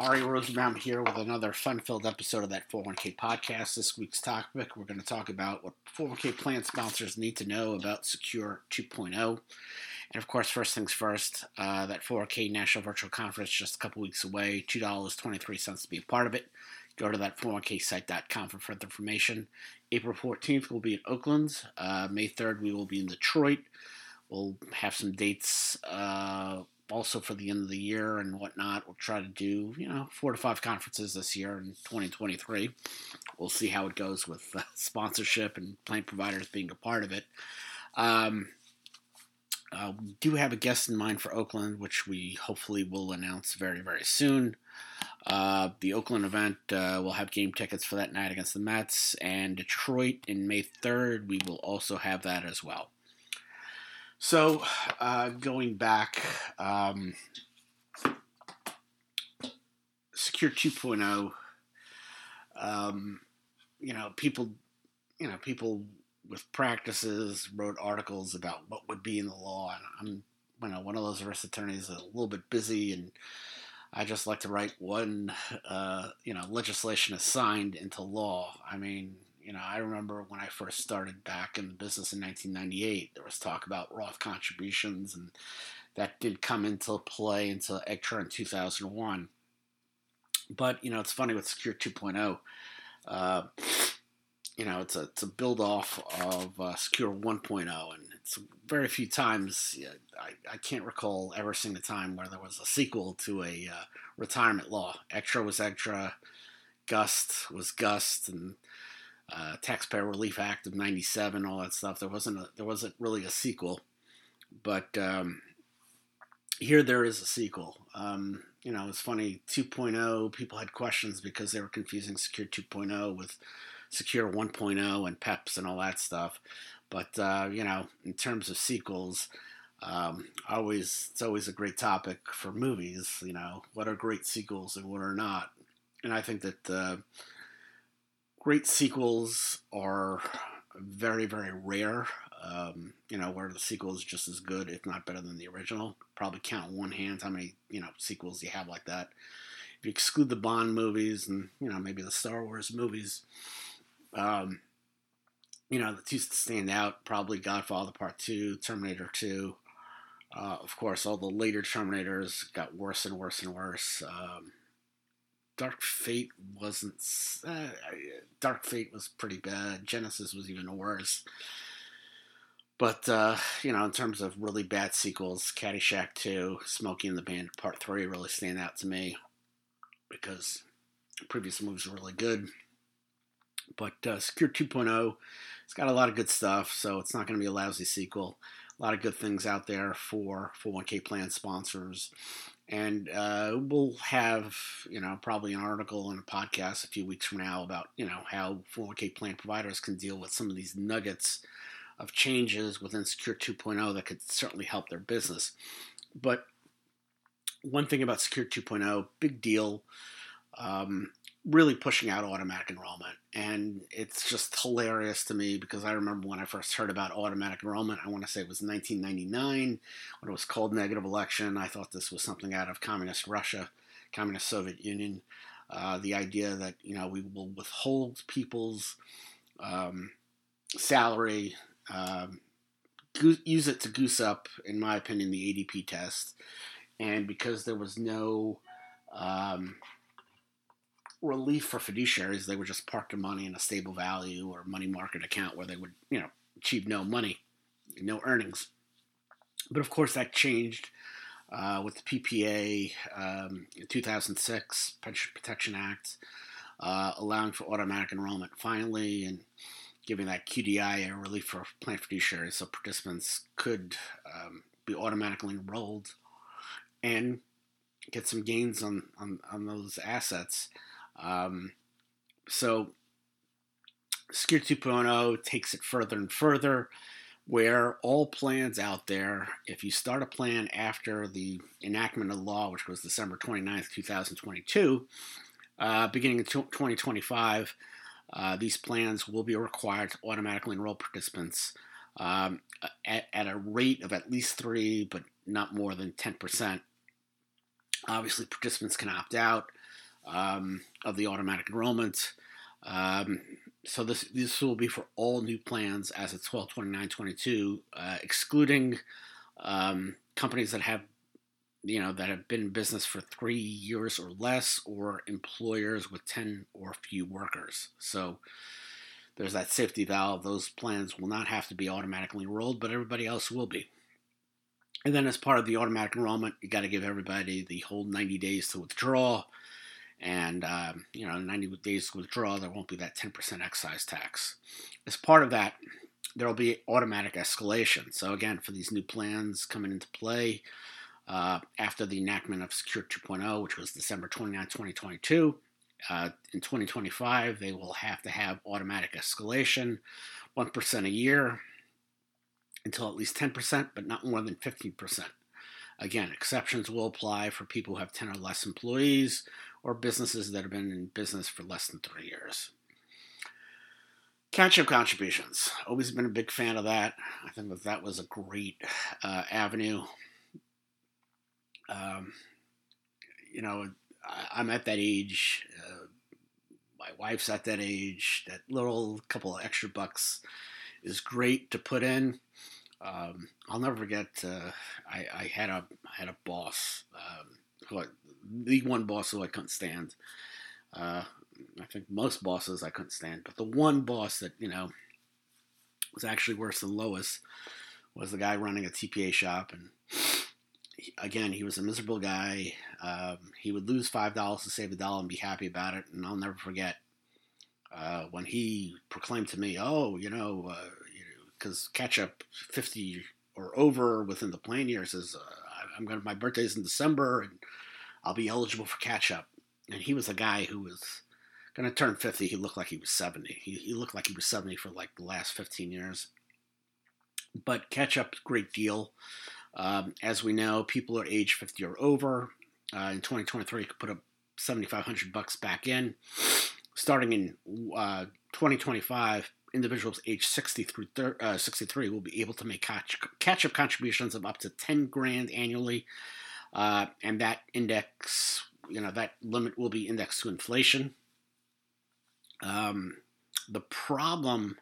Ary Rosenbaum here with another fun-filled episode of that 401k podcast. This week's topic, we're going to talk about what 401k plan sponsors need to know about Secure 2.0. And of course, first things first, uh, that 401k National Virtual Conference just a couple weeks away, $2.23 to be a part of it. Go to that 401ksite.com for further information. April 14th, we'll be in Oakland. Uh, May 3rd, we will be in Detroit. We'll have some dates uh, also for the end of the year and whatnot. We'll try to do, you know, four to five conferences this year in 2023. We'll see how it goes with uh, sponsorship and plan providers being a part of it. Um, uh, we do have a guest in mind for Oakland, which we hopefully will announce very, very soon. Uh, the Oakland event uh, will have game tickets for that night against the Mets, and Detroit in May 3rd, we will also have that as well. So, uh, going back, um, Secure 2.0, um, you know, people, you know, people with practices wrote articles about what would be in the law, and I'm, you know, one of those ERISA attorneys that's a little bit busy, and I just like to write one, uh, you know, legislation is signed into law. I mean, you know, I remember when I first started back in the business in 1998, there was talk about Roth contributions, and that did come into play until EGTRRA in 2001. But, you know, it's funny with Secure 2.0. Uh, you know, it's a it's a build off of uh, Secure 1.0, and it's very few times. I, I can't recall ever seeing a time where there was a sequel to a uh, retirement law. EGTRRA was EGTRRA, GUST was GUST, and uh, Taxpayer Relief Act of '97, all that stuff. There wasn't a, there wasn't really a sequel, but um, here there is a sequel. Um, you know, it's funny. 2.0 people had questions because they were confusing Secure 2.0 with Secure 1.0 and PEPs and all that stuff. But uh, you know, in terms of sequels, um, always it's always a great topic for movies. You know, what are great sequels and what are not? And I think that uh, great sequels are very, very rare. Um, you know, where the sequel is just as good, if not better than the original. Probably count one hand how many, you know, sequels you have like that. If you exclude the Bond movies and, you know, maybe the Star Wars movies, um, you know, the two stand out probably Godfather Part 2, Terminator 2. Uh, of course, all the later Terminators got worse and worse and worse. Um, Dark Fate wasn't. Uh, Dark Fate was pretty bad. Genesis was even worse. But uh, you know, in terms of really bad sequels, Caddyshack 2, Smokey and the Bandit Part 3 really stand out to me because previous movies were really good. But uh, Secure 2.0, it's got a lot of good stuff, so it's not going to be a lousy sequel. A lot of good things out there for 401k plan sponsors and uh, we'll have you know probably an article and a podcast a few weeks from now about you know how 401k plan providers can deal with some of these nuggets of changes within Secure 2.0 that could certainly help their business. But one thing about Secure 2.0, big deal. Um, really pushing out automatic enrollment. And it's just hilarious to me because I remember when I first heard about automatic enrollment, I want to say it was 1999 when it was called negative election. I thought this was something out of communist Russia, communist Soviet Union. Uh, the idea that, you know, we will withhold people's um, salary, um, use it to goose up, in my opinion, the ADP test. And because there was no um, relief for fiduciaries. They would just park their money in a stable value or money market account where they would, you know, achieve no money, no earnings. But of course, that changed uh, with the PPA um, in 2006 Pension Protection Act, uh, allowing for automatic enrollment finally and giving that QDIA relief for plan fiduciaries so participants could um, be automatically enrolled and get some gains on, on, on those assets. Um, so Secure 2.0 takes it further and further, where all plans out there, if you start a plan after the enactment of the law, which was December 29th, 2022, uh, beginning in 2025, uh, these plans will be required to automatically enroll participants um, at, at, a rate of at least three, but not more than 10%. Obviously, participants can opt out. um, of the automatic enrollment. Um, so this this will be for all new plans as of 12 29 22 uh, excluding um, companies that have you know that have been in business for three years or less or employers with 10 or few workers. So there's that safety valve. Those plans will not have to be automatically enrolled but everybody else will be. And then as part of the automatic enrollment you got to give everybody the whole 90 days to withdraw and um, you know 90 days withdrawal there won't be that 10% excise tax. As part of that there will be automatic escalation. So again for these new plans coming into play uh, after the enactment of secure 2.0 which was december 29 2022 uh, in 2025 they will have to have automatic escalation 1% a year until at least 10% but not more than 15% Again, exceptions will apply for people who have 10 or less employees or businesses that have been in business for less than three years. Catch up contributions. Always been a big fan of that. I think that that was a great uh, avenue. Um, you know, I, am at that age. Uh, my wife's at that age. That little couple of extra bucks is great to put in. Um, I'll never forget. Uh, I, I, had a I had a boss um, who I, the one boss who I couldn't stand. Uh, I think most bosses I couldn't stand, but the one boss that you know was actually worse than Lois was the guy running a TPA shop, and he, again he was a miserable guy. Um, he would lose five dollars to save a dollar and be happy about it, and I'll never forget uh, when he proclaimed to me, "Oh, you know, uh, because catch up 50 or over within the plan year says uh, I'm going to my birthday's in December and I'll be eligible for catch up. And he was a guy who was going to turn 50. He looked like he was 70. He, he looked like he was 70 for like the last 15 years. But catch up, great deal. Um, as we know, people are age 50 or over. Uh, in 2023, you could put up 7,500 bucks back in. Starting in uh, 2025, individuals age 60 through thir- uh, 63 will be able to make catch, catch up contributions of up to 10 grand annually. Uh, and that index, you know, that limit will be indexed to inflation. Um, the problem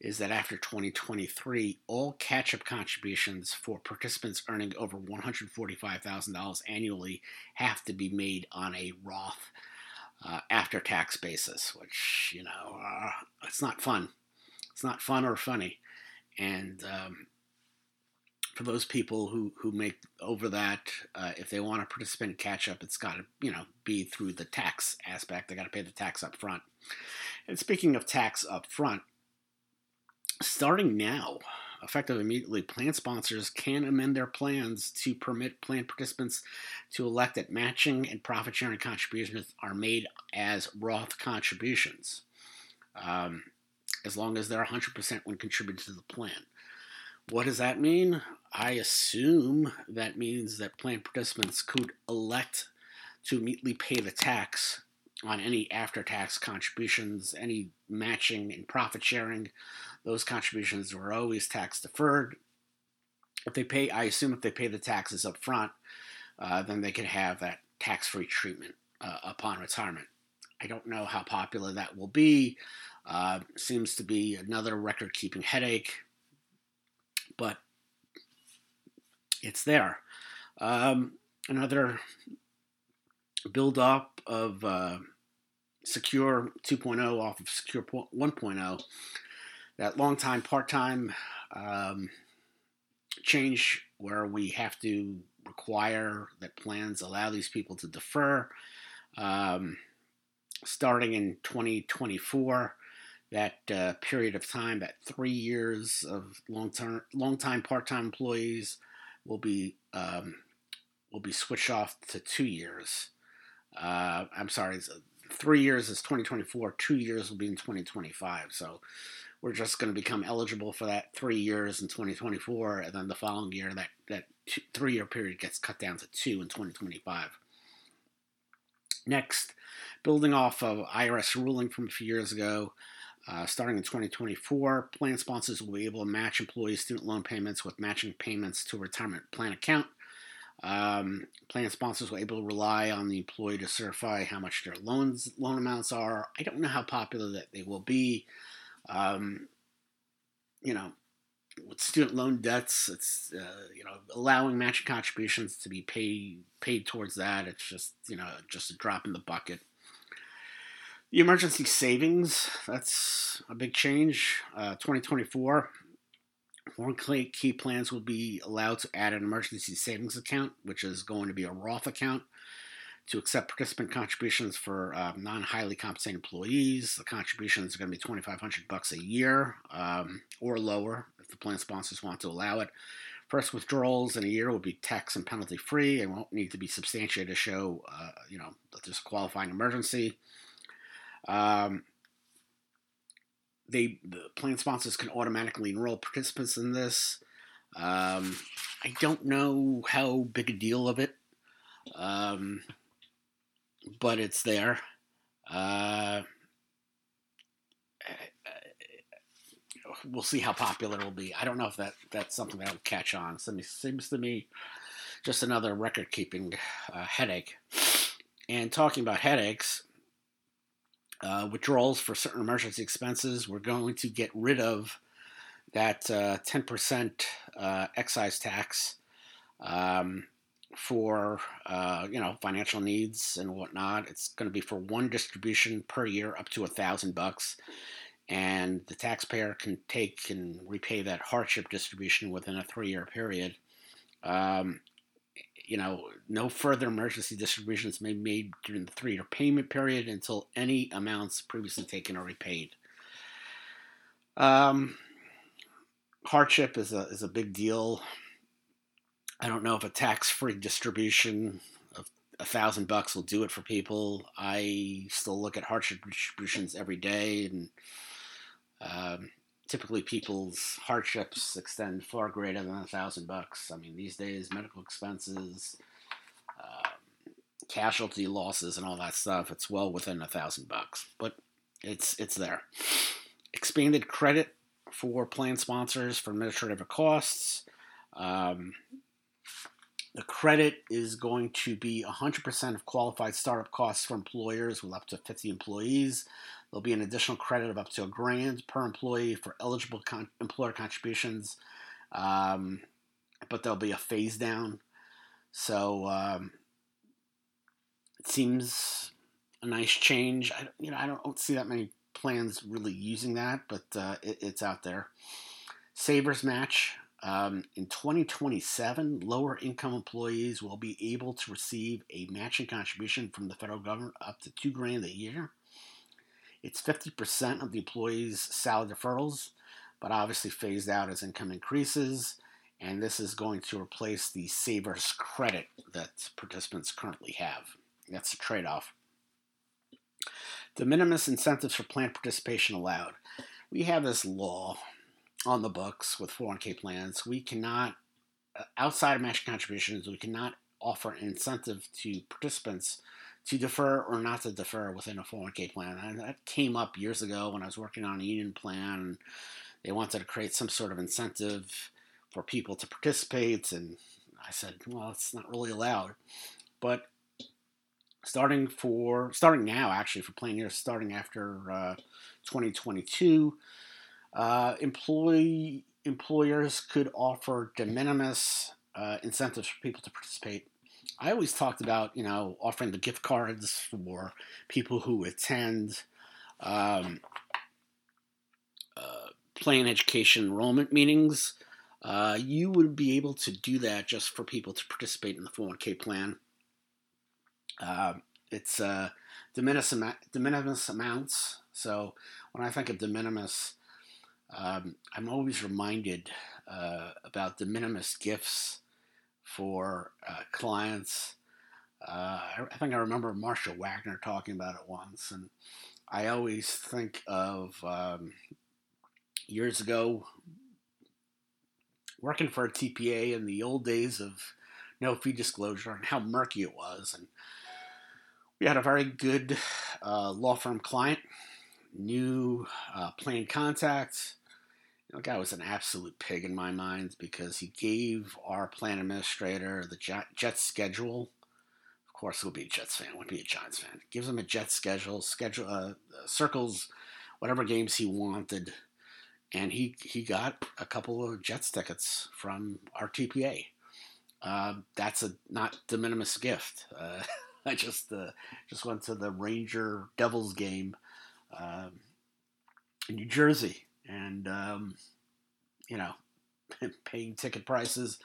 is that after 2023, all catch up contributions for participants earning over $145,000 annually have to be made on a Roth uh, after tax basis, which, you know, uh, it's not fun. It's not fun or funny. And um, for those people who, who make over that, uh, if they want to participate in catch up, it's got to, you know, be through the tax aspect. They got to pay the tax up front. And speaking of tax up front, starting now, effective immediately, plan sponsors can amend their plans to permit plan participants to elect that matching and profit sharing contributions are made as Roth contributions, um, as long as they're 100% when contributed to the plan. What does that mean? I assume that means that plan participants could elect to immediately pay the tax on any after tax contributions, any matching and profit sharing those contributions were always tax deferred. If they pay, I assume if they pay the taxes up front, uh, then they can have that tax free treatment uh, upon retirement. I don't know how popular that will be. Uh, seems to be another record keeping headache, but it's there. Um, another build up of uh, Secure 2.0 off of Secure 1.0 that long time part time um, change where we have to require that plans allow these people to defer um, starting in 2024 that uh, period of time that three years of long term long time part-time employees will be um, will be switched off to two years uh, i'm sorry three years is 2024 two years will be in 2025 so we're just going to become eligible for that three years in 2024, and then the following year, that that three year period gets cut down to two in 2025. Next, building off of IRS ruling from a few years ago, uh, starting in 2024, plan sponsors will be able to match employee student loan payments with matching payments to a retirement plan account. Um, plan sponsors will able to rely on the employee to certify how much their loans loan amounts are. I don't know how popular that they will be. Um, you know, with student loan debts, it's uh, you know allowing matching contributions to be paid paid towards that. It's just you know just a drop in the bucket. The emergency savings, that's a big change. Uh, 2024, 401k plans will be allowed to add an emergency savings account, which is going to be a Roth account, to accept participant contributions for um, non-highly compensated employees. The contributions are going to be 2,500 bucks a year um, or lower if the plan sponsors want to allow it. First withdrawals in a year will be tax and penalty free and won't need to be substantiated to show, uh, you know, that there's a qualifying emergency. Um, they the plan sponsors can automatically enroll participants in this. Um, I don't know how big a deal of it, um, but it's there. Uh, we'll see how popular it'll be. I don't know if that that's something that'll catch on. It seems to me just another record keeping uh, headache. And talking about headaches, uh, withdrawals for certain emergency expenses. We're going to get rid of that uh, 10% uh, excise tax um, for uh, you know financial needs and whatnot. It's going to be for one distribution per year, up to a thousand bucks, and the taxpayer can take and repay that hardship distribution within a three-year period. Um, you know, no further emergency distributions may be made during the three year payment period until any amounts previously taken are repaid. Um, hardship is a, is a big deal. I don't know if a tax free distribution of a thousand bucks will do it for people. I still look at hardship distributions every day, and um, typically people's hardships extend far greater than a thousand bucks. I mean, these days, medical expenses, uh, casualty losses, and all that stuff, it's well within a thousand bucks. But it's it's there. Expanded credit for plan sponsors for administrative costs. Um, the credit is going to be 100% of qualified startup costs for employers with up to 50 employees. There'll be an additional credit of up to a grand per employee for eligible con- employer contributions, um, but there'll be a phase down. So um, it seems a nice change. I, you know, I don't see that many plans really using that, but uh, it, it's out there. Savers match. Um, in 2027, lower income employees will be able to receive a matching contribution from the federal government up to two grand a year. It's 50% of the employee's salary deferrals, but obviously phased out as income increases. And this is going to replace the Savers credit that participants currently have. That's the trade off. De minimis incentives for plan participation allowed. We have this law on the books with 401k plans. We cannot, uh, outside of match contributions, we cannot offer an incentive to participants to defer or not to defer within a 401k plan. And that came up years ago when I was working on a union plan. They wanted to create some sort of incentive for people to participate, and I said, well, it's not really allowed. But starting for starting now, actually for plan years, starting after uh, 2022, uh, employee employers could offer de minimis uh, incentives for people to participate I always talked about, you know, offering the gift cards for people who attend um, uh, plan education enrollment meetings. Uh, you would be able to do that just for people to participate in the 401k plan. Uh, it's uh, de, minimis de minimis amounts. So when I think of de minimis, um, I'm always reminded uh, about de minimis gifts for uh, clients. Uh, I think I remember Marcia Wagner talking about it once, and I always think of um, years ago working for a TPA in the old days of no fee disclosure and how murky it was. And we had a very good uh, law firm client, new uh, plan contacts, The guy was an absolute pig in my mind because he gave our plan administrator the Jets schedule. Of course, he would be a Jets fan, would be a Giants fan. Gives him a Jets schedule, schedule uh, circles whatever games he wanted, and he he got a couple of Jets tickets from our TPA. Uh, that's a not de minimis gift. Uh, I just uh, just went to the Ranger Devils game um, in New Jersey, and um, you know, paying ticket prices,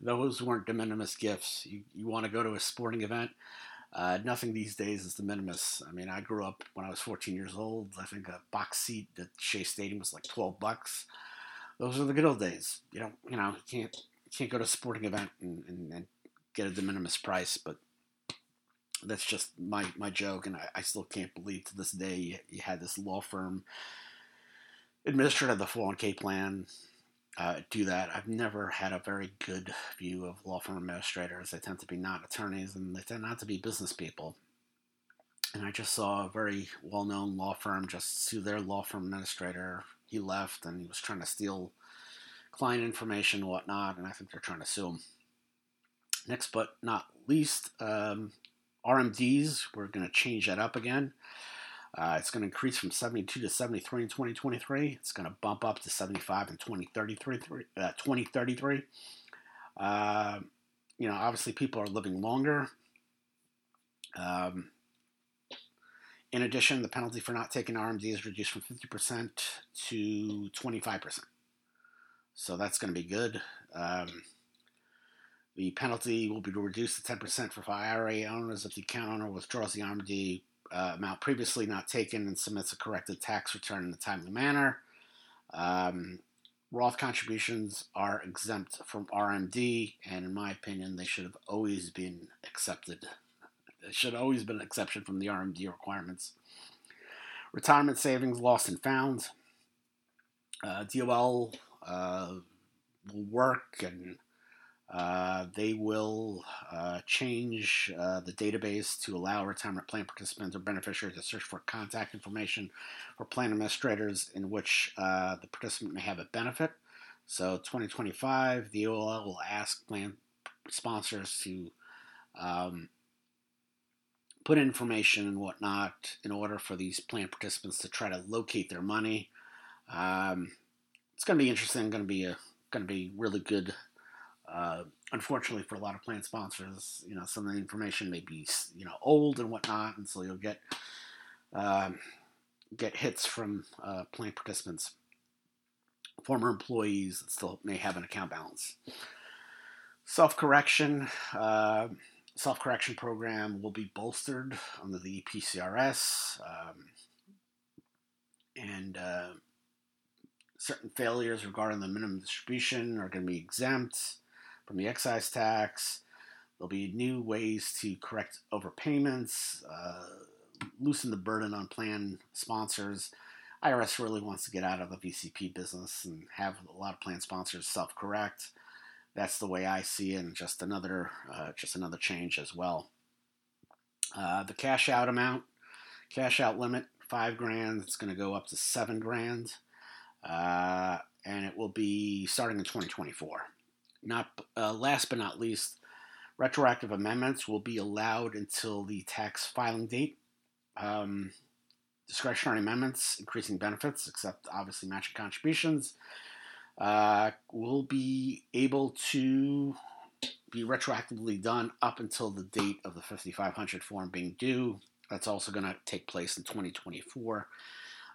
those weren't de minimis gifts. You you want to go to a sporting event. Uh, nothing these days is de minimis. I mean, I grew up when I was 14 years old. I think a box seat at Shea Stadium was like 12 bucks. Those are the good old days. You don't, you know, you can't can't go to a sporting event and, and, and get a de minimis price, but that's just my, my joke, and I, I still can't believe to this day you, you had this law firm administrator of the 401k plan uh, do that. I've never had a very good view of law firm administrators. They tend to be not attorneys, and they tend not to be business people. And I just saw a very well-known law firm just sue their law firm administrator. He left, and he was trying to steal client information and whatnot, and I think they're trying to sue him. Next but not least, um, RMDs, we're going to change that up again. Uh, it's going to increase from 72 to 73 in 2023. It's going to bump up to 75 in 2033. Uh, 2033. Uh, you know, obviously, people are living longer. Um, in addition, the penalty for not taking RMD is reduced from 50% to 25%. So that's going to be good. Um, the penalty will be reduced to 10% for IRA owners if the account owner withdraws the RMD uh, amount previously not taken and submits a corrected tax return in a timely manner. Um, Roth contributions are exempt from RMD, and in my opinion, they should have always been accepted. There should have always been an exception from the RMD requirements. Retirement savings lost and found. Uh, DOL uh, will work and uh, they will uh, change uh, the database to allow retirement plan participants or beneficiaries to search for contact information for plan administrators in which uh, the participant may have a benefit. So, 2025, the DOL will ask plan sponsors to um, put information and whatnot in order for these plan participants to try to locate their money. Um, it's going to be interesting. Going to be a going to be really good uh, unfortunately, for a lot of plan sponsors, you know, some of the information may be, you know, old and whatnot, and so you'll get um, get hits from uh, plan participants, former employees that still may have an account balance. Self correction, uh, self correction program will be bolstered under the EPCRS, um, and uh, certain failures regarding the minimum distribution are going to be exempt from the excise tax. There'll be new ways to correct overpayments, uh, loosen the burden on plan sponsors. IRS really wants to get out of the VCP business and have a lot of plan sponsors self-correct. That's the way I see it, and just another uh, just another change as well. Uh, the cash out amount, cash out limit, five grand. It's going to go up to seven grand, uh, and it will be starting in 2024. Not uh, last but not least, retroactive amendments will be allowed until the tax filing date. Um, discretionary amendments, increasing benefits, except obviously matching contributions, uh, will be able to be retroactively done up until the date of the 5500 form being due. That's also going to take place in 2024.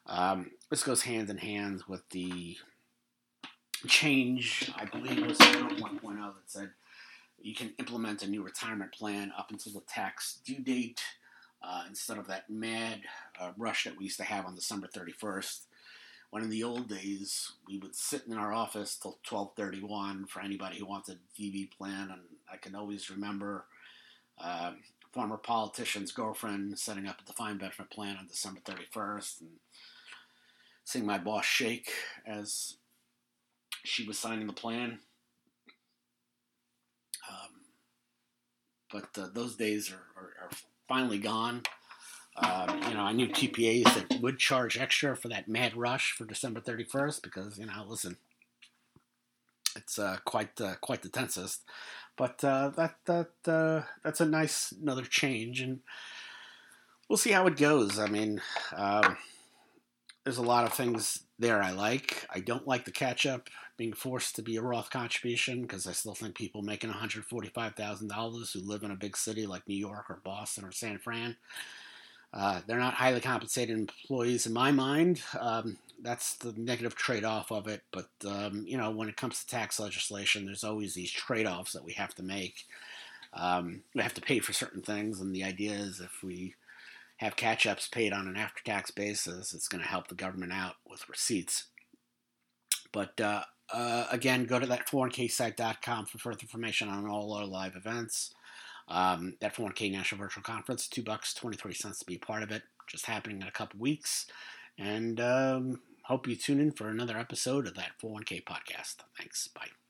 Um, this goes hand in hand with the change, I believe was 1.0 that said you can implement a new retirement plan up until the tax due date uh, instead of that mad uh, rush that we used to have on December 31st. When in the old days we would sit in our office till 12:31 for anybody who wanted a DB plan, and I can always remember uh, former politician's girlfriend setting up a defined benefit plan on December 31st, and seeing my boss shake as she was signing the plan. Um, but uh, those days are, are, are, finally gone. Um, you know, I knew TPAs that would charge extra for that mad rush for December 31st because, you know, listen, it's uh, quite uh, quite the tensest. But uh, that that uh, that's a nice another change, and we'll see how it goes. I mean, um, there's a lot of things there I like. I don't like the catch up being forced to be a Roth contribution because I still think people making $145,000 who live in a big city like New York or Boston or San Fran uh, they're not highly compensated employees in my mind. Um, that's the negative trade off of it. But, um, you know, when it comes to tax legislation, there's always these trade offs that we have to make. Um, we have to pay for certain things, and the idea is if we have catch ups paid on an after tax basis, it's going to help the government out with receipts. But uh, uh, again, go to that 401ksite.com for further information on all our live events. Um, that 401k National Virtual Conference, two bucks twenty three cents to be part of it. Just happening in a couple weeks, and um, hope you tune in for another episode of that 401k podcast. Thanks. Bye.